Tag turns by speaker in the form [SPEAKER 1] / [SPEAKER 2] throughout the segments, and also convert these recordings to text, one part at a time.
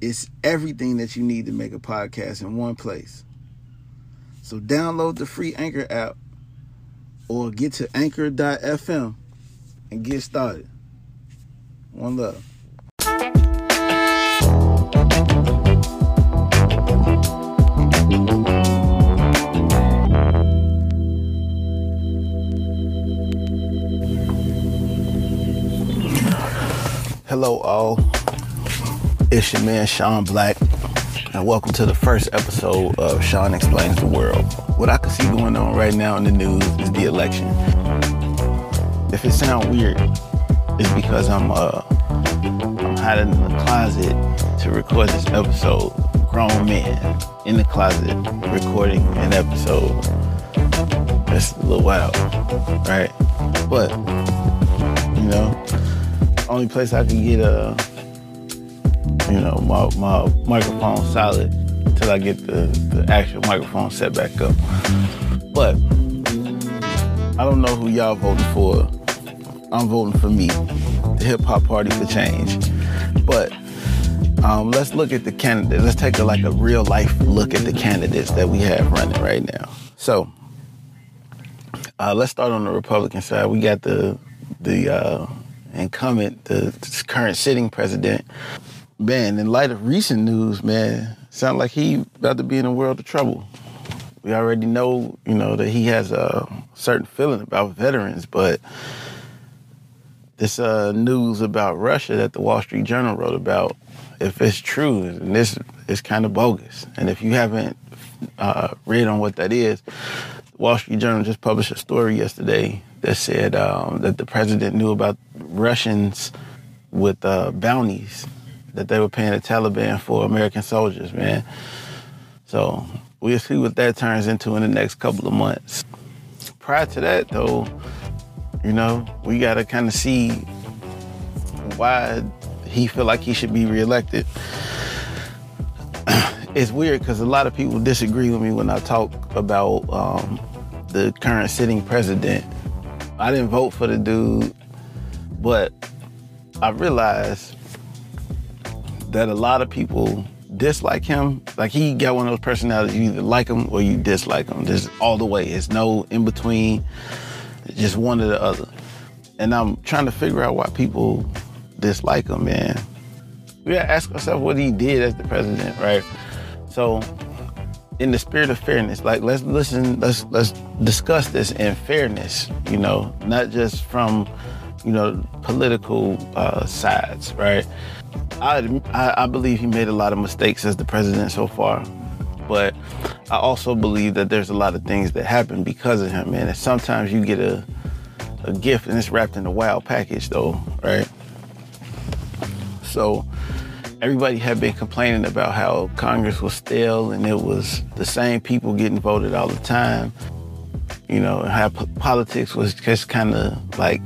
[SPEAKER 1] It's everything that you need to make a podcast in one place. So download the free Anchor app or get to anchor.fm and get started. One love. Hello, all. It's your man Sean Black, and welcome to the first episode of Sean Explains the World. What I can see going on right now in the news is the election. If it sounds weird, it's because I'm uh I'm hiding in the closet to record this episode. Grown man in the closet recording an episode. That's a little wild, right? But you know only place I can get a, you know, my, my microphone solid until I get the, the actual microphone set back up. But I don't know who y'all voting for. I'm voting for me, the Hip Hop Party for Change. But um, let's look at the candidates. Let's take a, like a real life look at the candidates that we have running right now. So uh, let's start on the Republican side. We got the the uh, incumbent, the, the current sitting president, man, in light of recent news, man, sound like he about to be in a world of trouble. We already know, you know, that he has a certain feeling about veterans, but this uh, news about Russia that the Wall Street Journal wrote about, if it's true, and this is kind of bogus. And if you haven't uh, read on what that is, Wall Street Journal just published a story yesterday that said um, that the president knew about Russians with uh, bounties that they were paying the Taliban for American soldiers, man. So we'll see what that turns into in the next couple of months. Prior to that, though, you know, we got to kind of see why he feel like he should be reelected. it's weird because a lot of people disagree with me when I talk about um, the current sitting president I didn't vote for the dude, but I realized that a lot of people dislike him. Like he got one of those personalities, you either like him or you dislike him. Just all the way. It's no in between. Just one or the other. And I'm trying to figure out why people dislike him, man. We gotta ask ourselves what he did as the president, right? So in the spirit of fairness, like let's listen, let's let's discuss this in fairness, you know, not just from, you know, political uh, sides, right? I, I I believe he made a lot of mistakes as the president so far, but I also believe that there's a lot of things that happen because of him, man. And sometimes you get a a gift and it's wrapped in a wild package, though, right? So everybody had been complaining about how Congress was stale and it was the same people getting voted all the time. You know, how politics was just kind of like,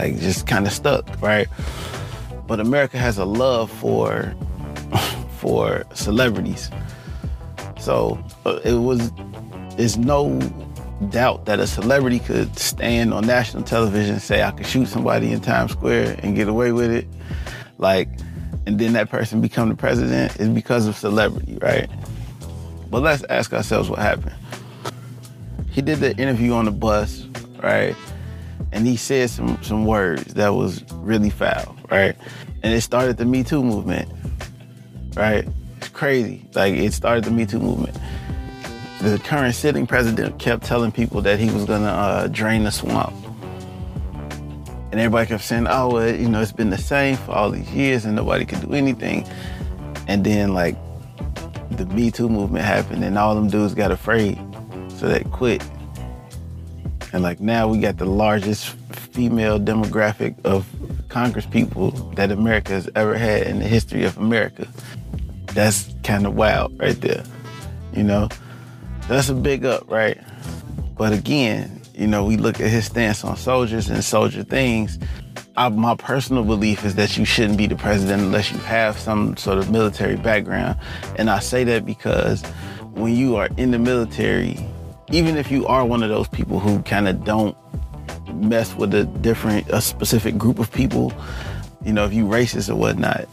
[SPEAKER 1] like just kind of stuck, right? But America has a love for, for celebrities. So uh, it was, there's no doubt that a celebrity could stand on national television and say, I could shoot somebody in Times Square and get away with it like, and then that person become the president is because of celebrity, right? But let's ask ourselves what happened. He did the interview on the bus, right? And he said some some words that was really foul, right? And it started the Me Too movement, right? It's crazy. Like it started the Me Too movement. The current sitting president kept telling people that he was gonna uh, drain the swamp and everybody kept saying, oh, well, you know, it's been the same for all these years and nobody could do anything. And then, like, the Me Too movement happened and all them dudes got afraid. So they quit. And like now we got the largest female demographic of Congress people that America has ever had in the history of America. That's kind of wild right there. You know, that's a big up, right? But again, you know, we look at his stance on soldiers and soldier things. I, my personal belief is that you shouldn't be the president unless you have some sort of military background. And I say that because when you are in the military, even if you are one of those people who kind of don't mess with a different, a specific group of people, you know, if you racist or whatnot,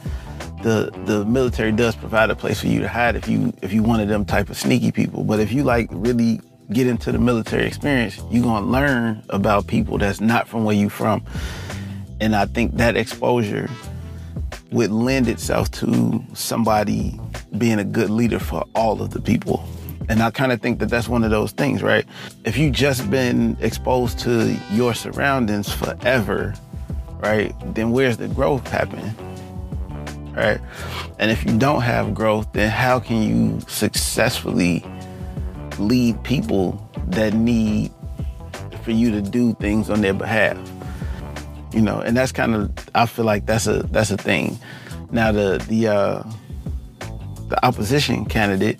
[SPEAKER 1] the the military does provide a place for you to hide if you if you one of them type of sneaky people. But if you like really get into the military experience, you're gonna learn about people that's not from where you from. And I think that exposure would lend itself to somebody being a good leader for all of the people. And I kind of think that that's one of those things, right? If you just been exposed to your surroundings forever, right, then where's the growth happening? Right? And if you don't have growth, then how can you successfully lead people that need for you to do things on their behalf? You know, and that's kind of I feel like that's a that's a thing. Now the the uh the opposition candidate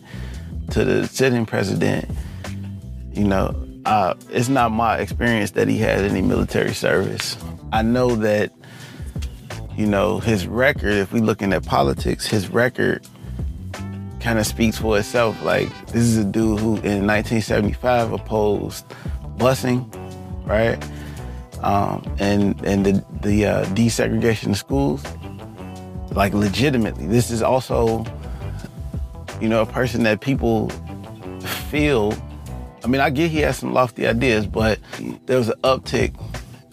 [SPEAKER 1] to the sitting president, you know, uh, it's not my experience that he had any military service. I know that, you know, his record, if we're looking at politics, his record kind of speaks for itself. Like, this is a dude who in 1975 opposed busing, right? Um, and and the, the uh, desegregation of schools, like legitimately. This is also you know, a person that people feel. I mean, I get he has some lofty ideas, but there was an uptick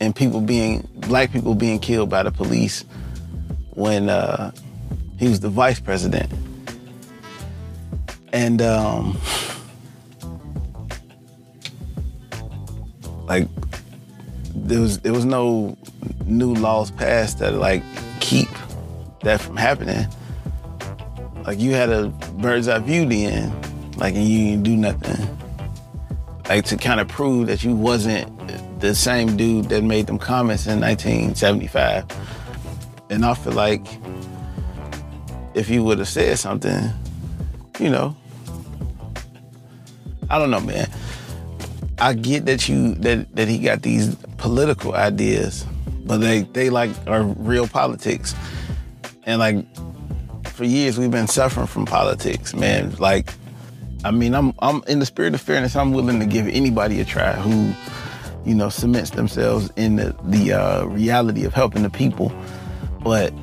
[SPEAKER 1] in people being, black people being killed by the police when uh, he was the vice president. And, um, like, there was there was no new laws passed that like keep that from happening. Like you had a bird's eye view then, like and you didn't do nothing. Like to kind of prove that you wasn't the same dude that made them comments in 1975. And I feel like if you would have said something, you know, I don't know, man. I get that you that that he got these political ideas, but they they like are real politics. And like for years we've been suffering from politics, man. Like, I mean, I'm I'm in the spirit of fairness. I'm willing to give anybody a try who, you know, cements themselves in the the uh, reality of helping the people. But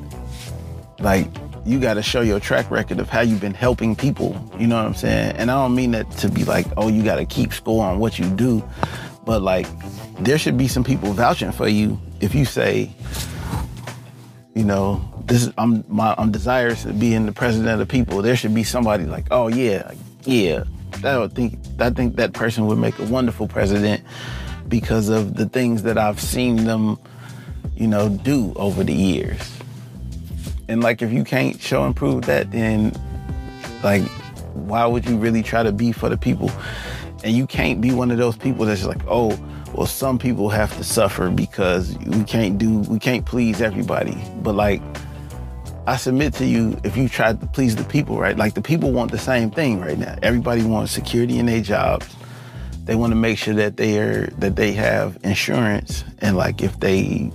[SPEAKER 1] like, you got to show your track record of how you've been helping people. You know what I'm saying? And I don't mean that to be like, oh, you got to keep score on what you do, but like, there should be some people vouching for you if you say, you know, this is I'm my I'm desirous of being the president of the people. There should be somebody like, oh yeah, yeah. I would think I think that person would make a wonderful president because of the things that I've seen them, you know, do over the years. And like if you can't show and prove that, then like why would you really try to be for the people? And you can't be one of those people that's like, oh, well, some people have to suffer because we can't do we can't please everybody. But like I submit to you, if you try to please the people, right? Like the people want the same thing right now. Everybody wants security in their jobs. They want to make sure that they are that they have insurance, and like if they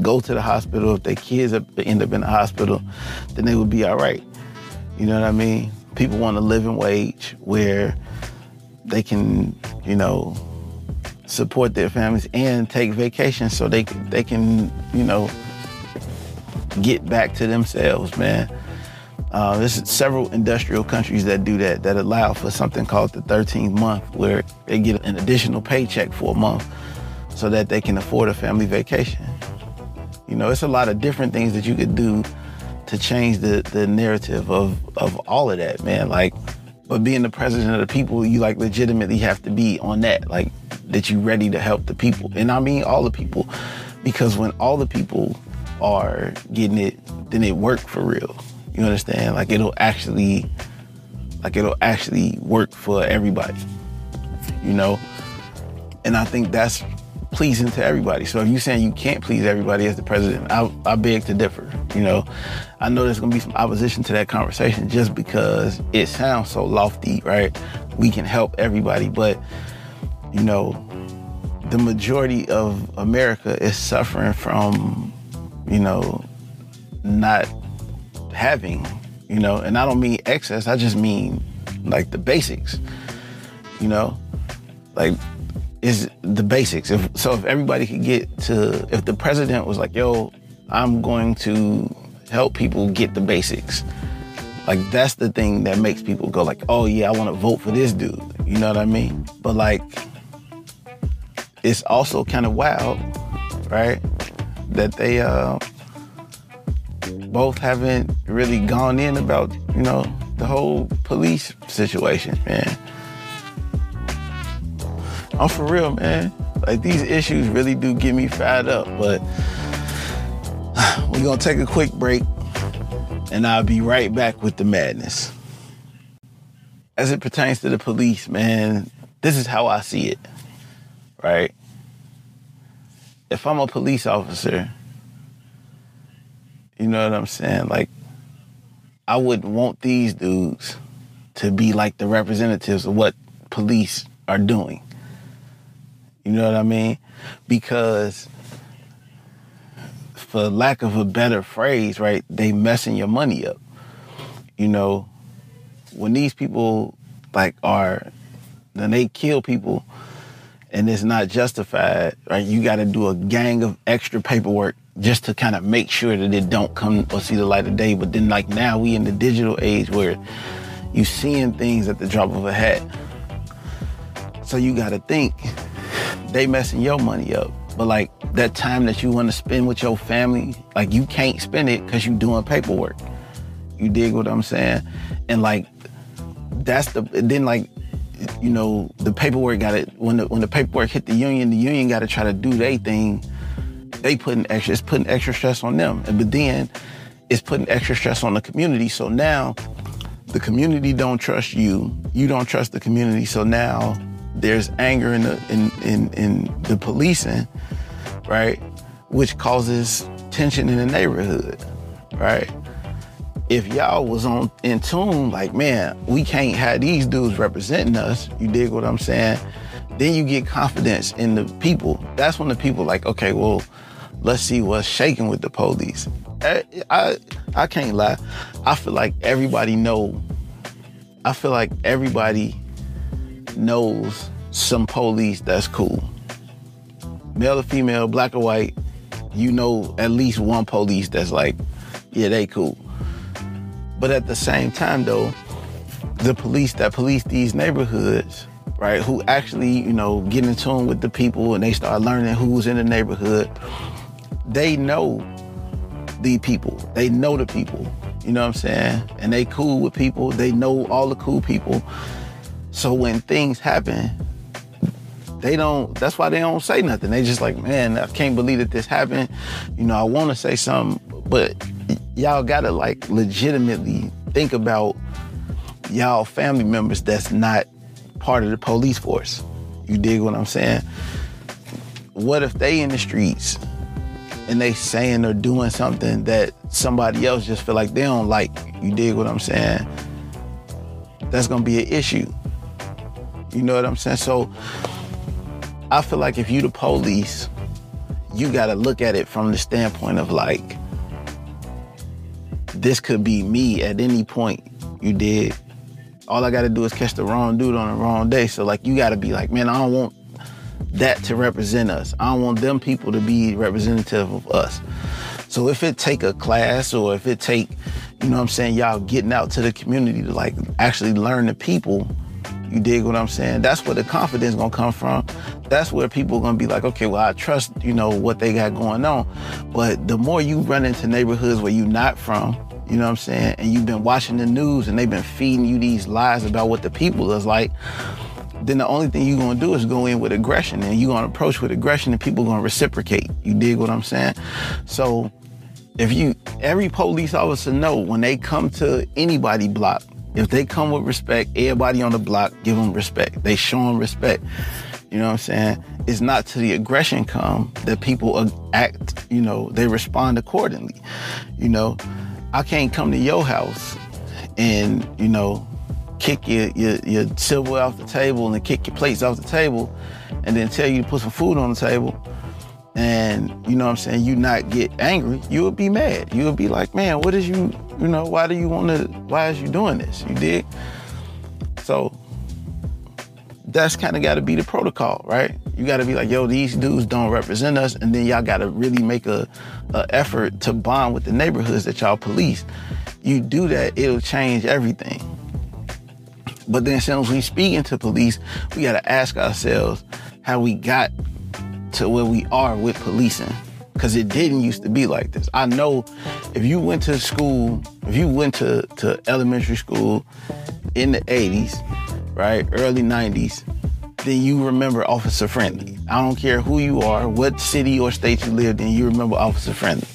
[SPEAKER 1] go to the hospital, if their kids end up in the hospital, then they would be all right. You know what I mean? People want a living wage where they can, you know, support their families and take vacations so they they can, you know, get back to themselves, man. Uh, there's several industrial countries that do that, that allow for something called the 13th month, where they get an additional paycheck for a month so that they can afford a family vacation. You know, it's a lot of different things that you could do to change the, the narrative of, of all of that, man. Like, but being the president of the people, you like legitimately have to be on that, like that you ready to help the people. And I mean all the people, because when all the people are getting it, then it work for real. You understand? Like it'll actually, like it'll actually work for everybody. You know, And I think that's pleasing to everybody. So if you're saying you can't please everybody as the president, I, I beg to differ. You know, I know there's gonna be some opposition to that conversation just because it sounds so lofty, right? We can help everybody, but you know, the majority of America is suffering from, you know, not having, you know, and I don't mean excess, I just mean like the basics, you know, like is the basics. If so, if everybody could get to, if the president was like, "Yo, I'm going to help people get the basics," like that's the thing that makes people go like, "Oh yeah, I want to vote for this dude." You know what I mean? But like, it's also kind of wild, right? That they uh, both haven't really gone in about, you know, the whole police situation, man. I'm for real, man. Like these issues really do get me fired up, but we're gonna take a quick break and I'll be right back with the madness. As it pertains to the police, man, this is how I see it, right? If I'm a police officer, you know what I'm saying? Like, I wouldn't want these dudes to be like the representatives of what police are doing. You know what I mean? Because for lack of a better phrase, right, they messing your money up. You know, when these people like are then they kill people and it's not justified, right? You got to do a gang of extra paperwork just to kind of make sure that it don't come or see the light of day. But then like now we in the digital age where you seeing things at the drop of a hat. So you got to think they messing your money up. But like that time that you want to spend with your family, like you can't spend it because you doing paperwork. You dig what I'm saying? And like that's the then like you know the paperwork got it when the when the paperwork hit the union, the union got to try to do their thing. They putting extra, it's putting extra stress on them, and but then it's putting extra stress on the community. So now the community don't trust you, you don't trust the community. So now there's anger in the in in, in the policing, right? Which causes tension in the neighborhood, right? If y'all was on in tune, like, man, we can't have these dudes representing us, you dig what I'm saying? Then you get confidence in the people. That's when the people like, okay, well, let's see what's shaking with the police. I, I, I can't lie. I feel like everybody know. I feel like everybody knows some police that's cool. Male or female, black or white, you know at least one police that's like, yeah, they cool. But at the same time though, the police that police these neighborhoods, right, who actually, you know, get in tune with the people and they start learning who's in the neighborhood, they know the people. They know the people. You know what I'm saying? And they cool with people. They know all the cool people. So when things happen, they don't that's why they don't say nothing. They just like, man, I can't believe that this happened. You know, I wanna say something, but y'all gotta like legitimately think about y'all family members that's not part of the police force. You dig what I'm saying? What if they in the streets and they saying or doing something that somebody else just feel like they don't like? You dig what I'm saying? That's gonna be an issue. You know what I'm saying? So I feel like if you the police, you gotta look at it from the standpoint of like, this could be me at any point. You did. All I gotta do is catch the wrong dude on the wrong day. So like you gotta be like, man, I don't want that to represent us. I don't want them people to be representative of us. So if it take a class or if it take, you know what I'm saying, y'all getting out to the community to like actually learn the people you dig what I'm saying? That's where the confidence gonna come from. That's where people gonna be like, okay, well, I trust, you know, what they got going on. But the more you run into neighborhoods where you not from, you know what I'm saying, and you've been watching the news and they've been feeding you these lies about what the people is like, then the only thing you're gonna do is go in with aggression and you're gonna approach with aggression and people gonna reciprocate. You dig what I'm saying? So if you every police officer know when they come to anybody block if they come with respect, everybody on the block give them respect. They show them respect. You know what I'm saying? It's not to the aggression come that people act, you know, they respond accordingly. You know, I can't come to your house and, you know, kick your, your, your silverware off the table and kick your plates off the table and then tell you to put some food on the table and you know what I'm saying, you not get angry, you would be mad. You would be like, man, what is you, you know, why do you want to, why is you doing this? You did? So that's kind of got to be the protocol, right? You got to be like, yo, these dudes don't represent us, and then y'all got to really make a, a, effort to bond with the neighborhoods that y'all police. You do that, it'll change everything. But then, since we speaking to police, we got to ask ourselves how we got to where we are with policing. Cause it didn't used to be like this. I know if you went to school, if you went to, to elementary school in the 80s, right, early 90s, then you remember Officer Friendly. I don't care who you are, what city or state you lived in, you remember Officer Friendly.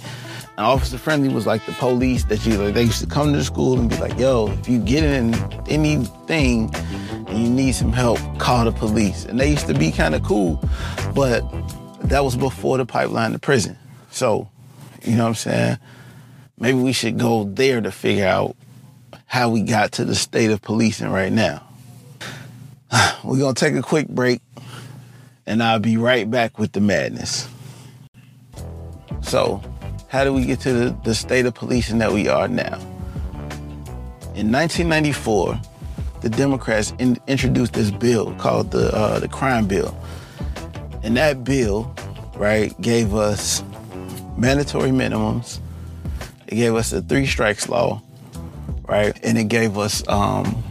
[SPEAKER 1] And Officer Friendly was like the police that you like, they used to come to the school and be like, yo, if you get in anything and you need some help, call the police. And they used to be kind of cool, but that was before the pipeline to prison. So, you know what I'm saying? Maybe we should go there to figure out how we got to the state of policing right now. We're going to take a quick break and I'll be right back with the madness. So, how do we get to the, the state of policing that we are now? In 1994, the Democrats in, introduced this bill called the uh, the crime bill, and that bill, right, gave us mandatory minimums. It gave us a three strikes law, right, and it gave us um,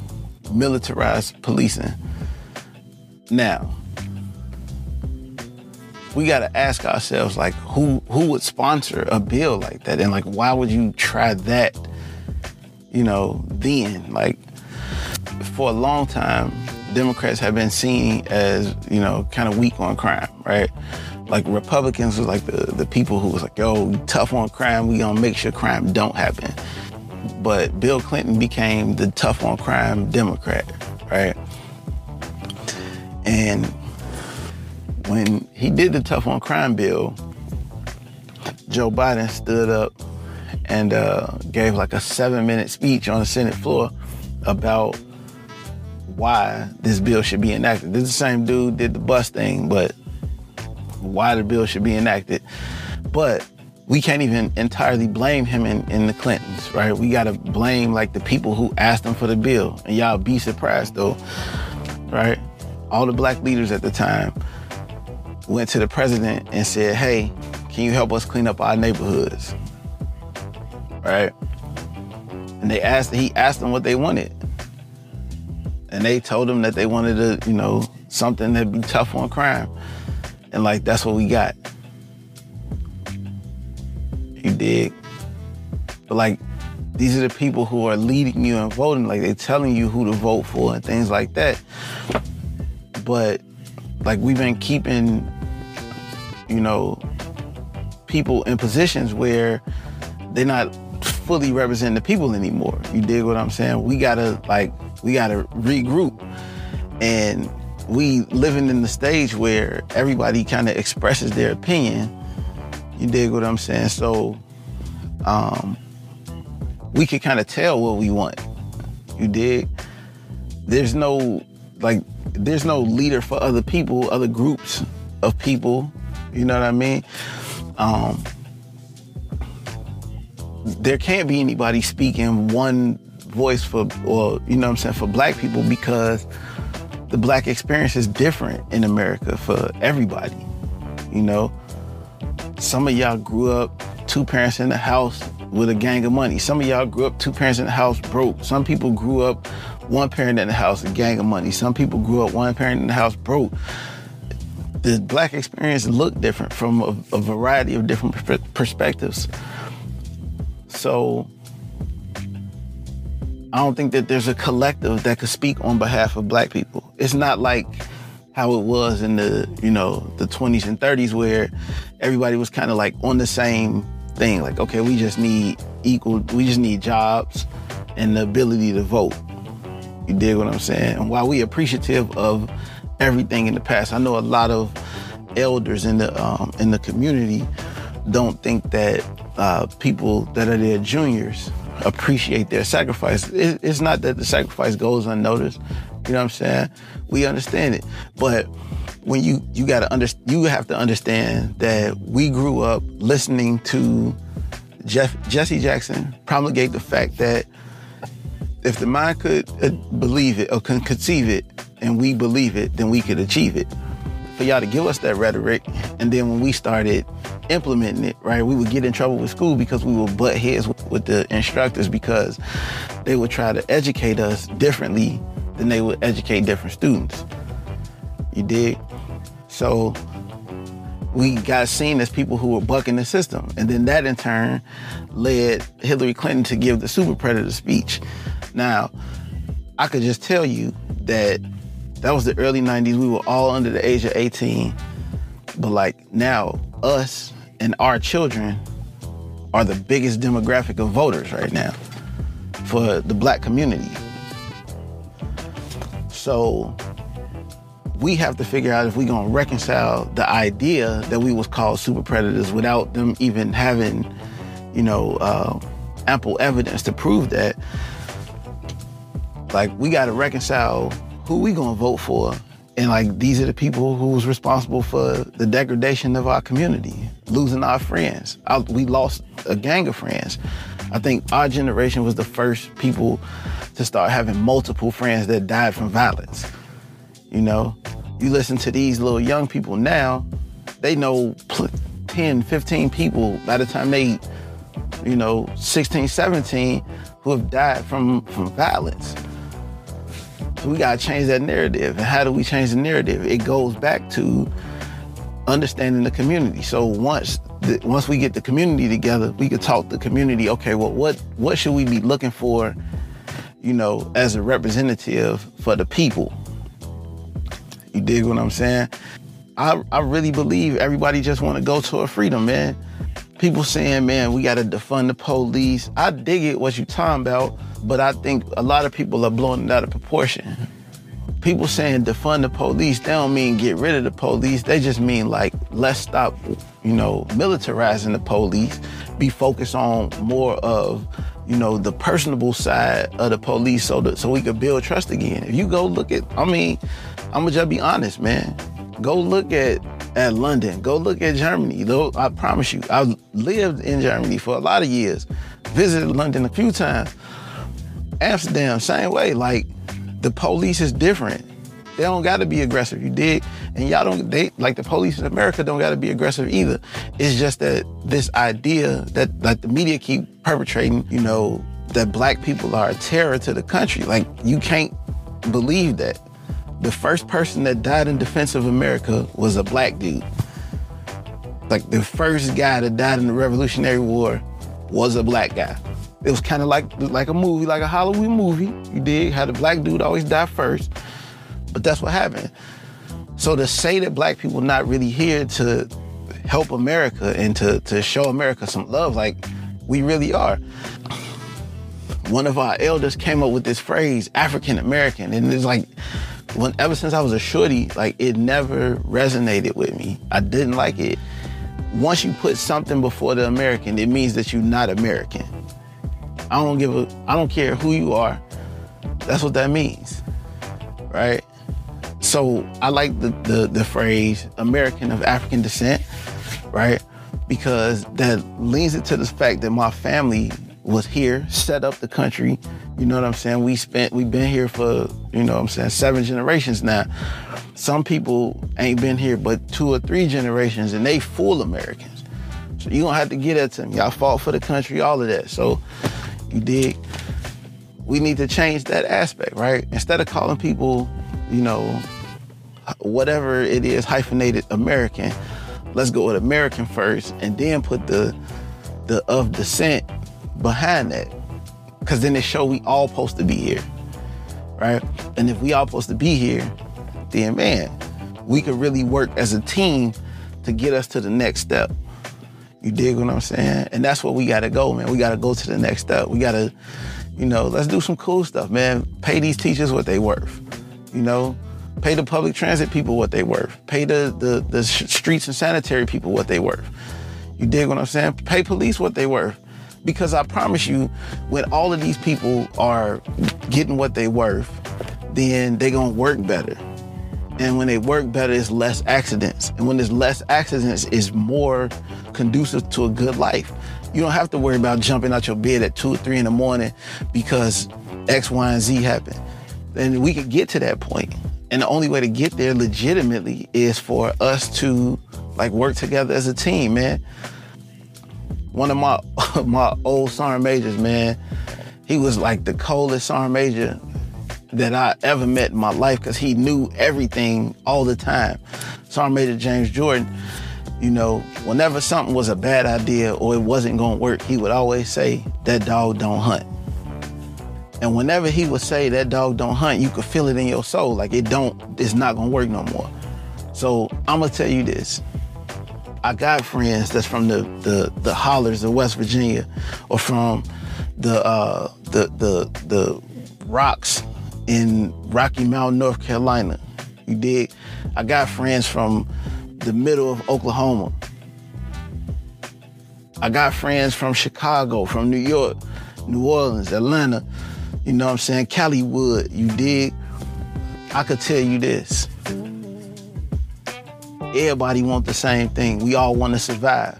[SPEAKER 1] militarized policing. Now, we got to ask ourselves like who who would sponsor a bill like that? And like why would you try that you know then? Like for a long time democrats have been seen as you know kind of weak on crime right? Like republicans was like the, the people who was like yo tough on crime we gonna make sure crime don't happen but bill clinton became the tough on crime democrat right and when he did the tough on crime bill, Joe Biden stood up and uh, gave like a seven minute speech on the Senate floor about why this bill should be enacted. This is the same dude did the bus thing, but why the bill should be enacted. But we can't even entirely blame him in, in the Clintons, right? We gotta blame like the people who asked him for the bill. And y'all be surprised though, right? All the black leaders at the time went to the president and said, hey, can you help us clean up our neighborhoods? Right? And they asked, he asked them what they wanted. And they told him that they wanted to, you know, something that'd be tough on crime. And like, that's what we got. Dig? But like, these are the people who are leading you and voting. Like, they're telling you who to vote for and things like that. But like, we've been keeping you know, people in positions where they're not fully representing the people anymore. You dig what I'm saying? We gotta like we gotta regroup. And we living in the stage where everybody kind of expresses their opinion. You dig what I'm saying? So um we can kind of tell what we want. You dig? There's no like there's no leader for other people, other groups of people you know what I mean? Um, there can't be anybody speaking one voice for, or you know what I'm saying, for black people because the black experience is different in America for everybody. You know, some of y'all grew up two parents in the house with a gang of money. Some of y'all grew up two parents in the house broke. Some people grew up one parent in the house, a gang of money. Some people grew up one parent in the house broke the black experience looked different from a, a variety of different perspectives. So I don't think that there's a collective that could speak on behalf of black people. It's not like how it was in the, you know, the 20s and 30s where everybody was kind of like on the same thing. Like, okay, we just need equal, we just need jobs and the ability to vote. You dig what I'm saying? And while we appreciative of everything in the past. I know a lot of elders in the um, in the community don't think that uh, people that are their juniors appreciate their sacrifice. It, it's not that the sacrifice goes unnoticed. You know what I'm saying? We understand it, but when you you gotta under, you have to understand that we grew up listening to Jeff, Jesse Jackson promulgate the fact that if the mind could uh, believe it or can conceive it, and we believe it, then we could achieve it. For y'all to give us that rhetoric, and then when we started implementing it, right, we would get in trouble with school because we would butt heads with, with the instructors because they would try to educate us differently than they would educate different students. You dig? So we got seen as people who were bucking the system. And then that in turn led Hillary Clinton to give the super predator speech. Now, I could just tell you that that was the early 90s. We were all under the age of 18. But like now, us and our children are the biggest demographic of voters right now for the black community. So we have to figure out if we're gonna reconcile the idea that we was called super predators without them even having, you know, uh, ample evidence to prove that. Like we gotta reconcile who we gonna vote for. And like these are the people who was responsible for the degradation of our community, losing our friends. I, we lost a gang of friends. I think our generation was the first people to start having multiple friends that died from violence. You know, you listen to these little young people now, they know 10, 15 people by the time they, you know, 16, 17 who have died from, from violence. So we gotta change that narrative. And how do we change the narrative? It goes back to understanding the community. So once the, once we get the community together, we could talk the community. Okay, well, what what should we be looking for? You know, as a representative for the people. You dig what I'm saying? I I really believe everybody just want to go to a freedom, man. People saying, man, we gotta defund the police. I dig it what you talking about, but I think a lot of people are blowing it out of proportion. People saying defund the police, they don't mean get rid of the police. They just mean like let's stop, you know, militarizing the police. Be focused on more of, you know, the personable side of the police so that so we could build trust again. If you go look at, I mean, I'm gonna just be honest, man. Go look at at London. Go look at Germany. Though I promise you, I've lived in Germany for a lot of years. Visited London a few times. Amsterdam, same way. Like the police is different. They don't got to be aggressive. You dig? And y'all don't. They like the police in America don't got to be aggressive either. It's just that this idea that like the media keep perpetrating. You know that black people are a terror to the country. Like you can't believe that. The first person that died in defense of America was a black dude. Like the first guy that died in the Revolutionary War was a black guy. It was kind of like like a movie, like a Halloween movie. You did how the black dude always die first, but that's what happened. So to say that black people not really here to help America and to to show America some love, like we really are. One of our elders came up with this phrase, African American, and it's like when ever since I was a shorty, like it never resonated with me. I didn't like it. Once you put something before the American, it means that you're not American. I don't give a I don't care who you are. That's what that means. Right? So I like the the, the phrase American of African descent, right? Because that leans into the fact that my family was here, set up the country. You know what I'm saying? We spent, we've been here for, you know what I'm saying, seven generations now. Some people ain't been here but two or three generations and they full Americans. So you don't have to get at them. Y'all fought for the country, all of that. So you dig? We need to change that aspect, right? Instead of calling people, you know, whatever it is, hyphenated American, let's go with American first and then put the the of descent behind that. Cause then it show we all supposed to be here. Right? And if we all supposed to be here, then man, we could really work as a team to get us to the next step. You dig what I'm saying? And that's what we gotta go, man. We gotta go to the next step. We gotta, you know, let's do some cool stuff, man. Pay these teachers what they worth. You know, Pay the public transit people what they worth. Pay the, the, the streets and sanitary people what they worth. You dig what I'm saying? Pay police what they worth. Because I promise you, when all of these people are getting what they're worth, then they're gonna work better. And when they work better, it's less accidents. And when there's less accidents, it's more conducive to a good life. You don't have to worry about jumping out your bed at two or three in the morning because X, Y, and Z happened. And we could get to that point. And the only way to get there legitimately is for us to like work together as a team, man. One of my my old sergeant majors, man, he was like the coldest sergeant major that I ever met in my life because he knew everything all the time. Sergeant Major James Jordan, you know, whenever something was a bad idea or it wasn't gonna work, he would always say, that dog don't hunt. And whenever he would say that dog don't hunt, you could feel it in your soul, like it don't, it's not gonna work no more. So I'm gonna tell you this. I got friends that's from the the, the hollers of West Virginia or from the uh, the the the rocks in Rocky Mount, North Carolina. You dig? I got friends from the middle of Oklahoma. I got friends from Chicago, from New York, New Orleans, Atlanta, you know what I'm saying? Caliwood, you dig? I could tell you this. Everybody want the same thing. We all want to survive.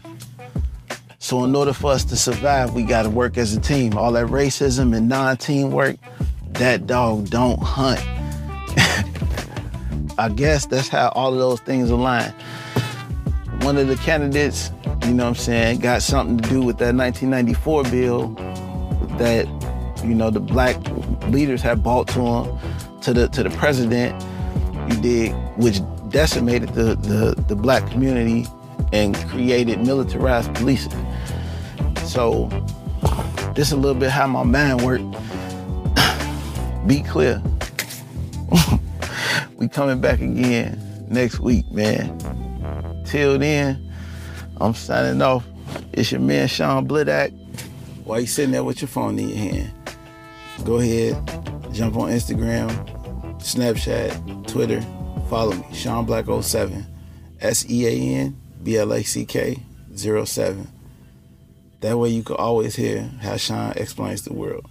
[SPEAKER 1] So in order for us to survive, we got to work as a team. All that racism and non-teamwork, that dog don't hunt. I guess that's how all of those things align. One of the candidates, you know what I'm saying, got something to do with that 1994 bill that, you know, the black leaders had bought to him, to the to the president, you did, which decimated the, the, the black community and created militarized policing. So this is a little bit how my mind worked be clear. we coming back again next week, man. Till then, I'm signing off. It's your man Sean Black. While you sitting there with your phone in your hand, go ahead, jump on Instagram, Snapchat, Twitter, follow me, Sean Black 07, S E A N B L A C K 07. That way you can always hear how Sean explains the world.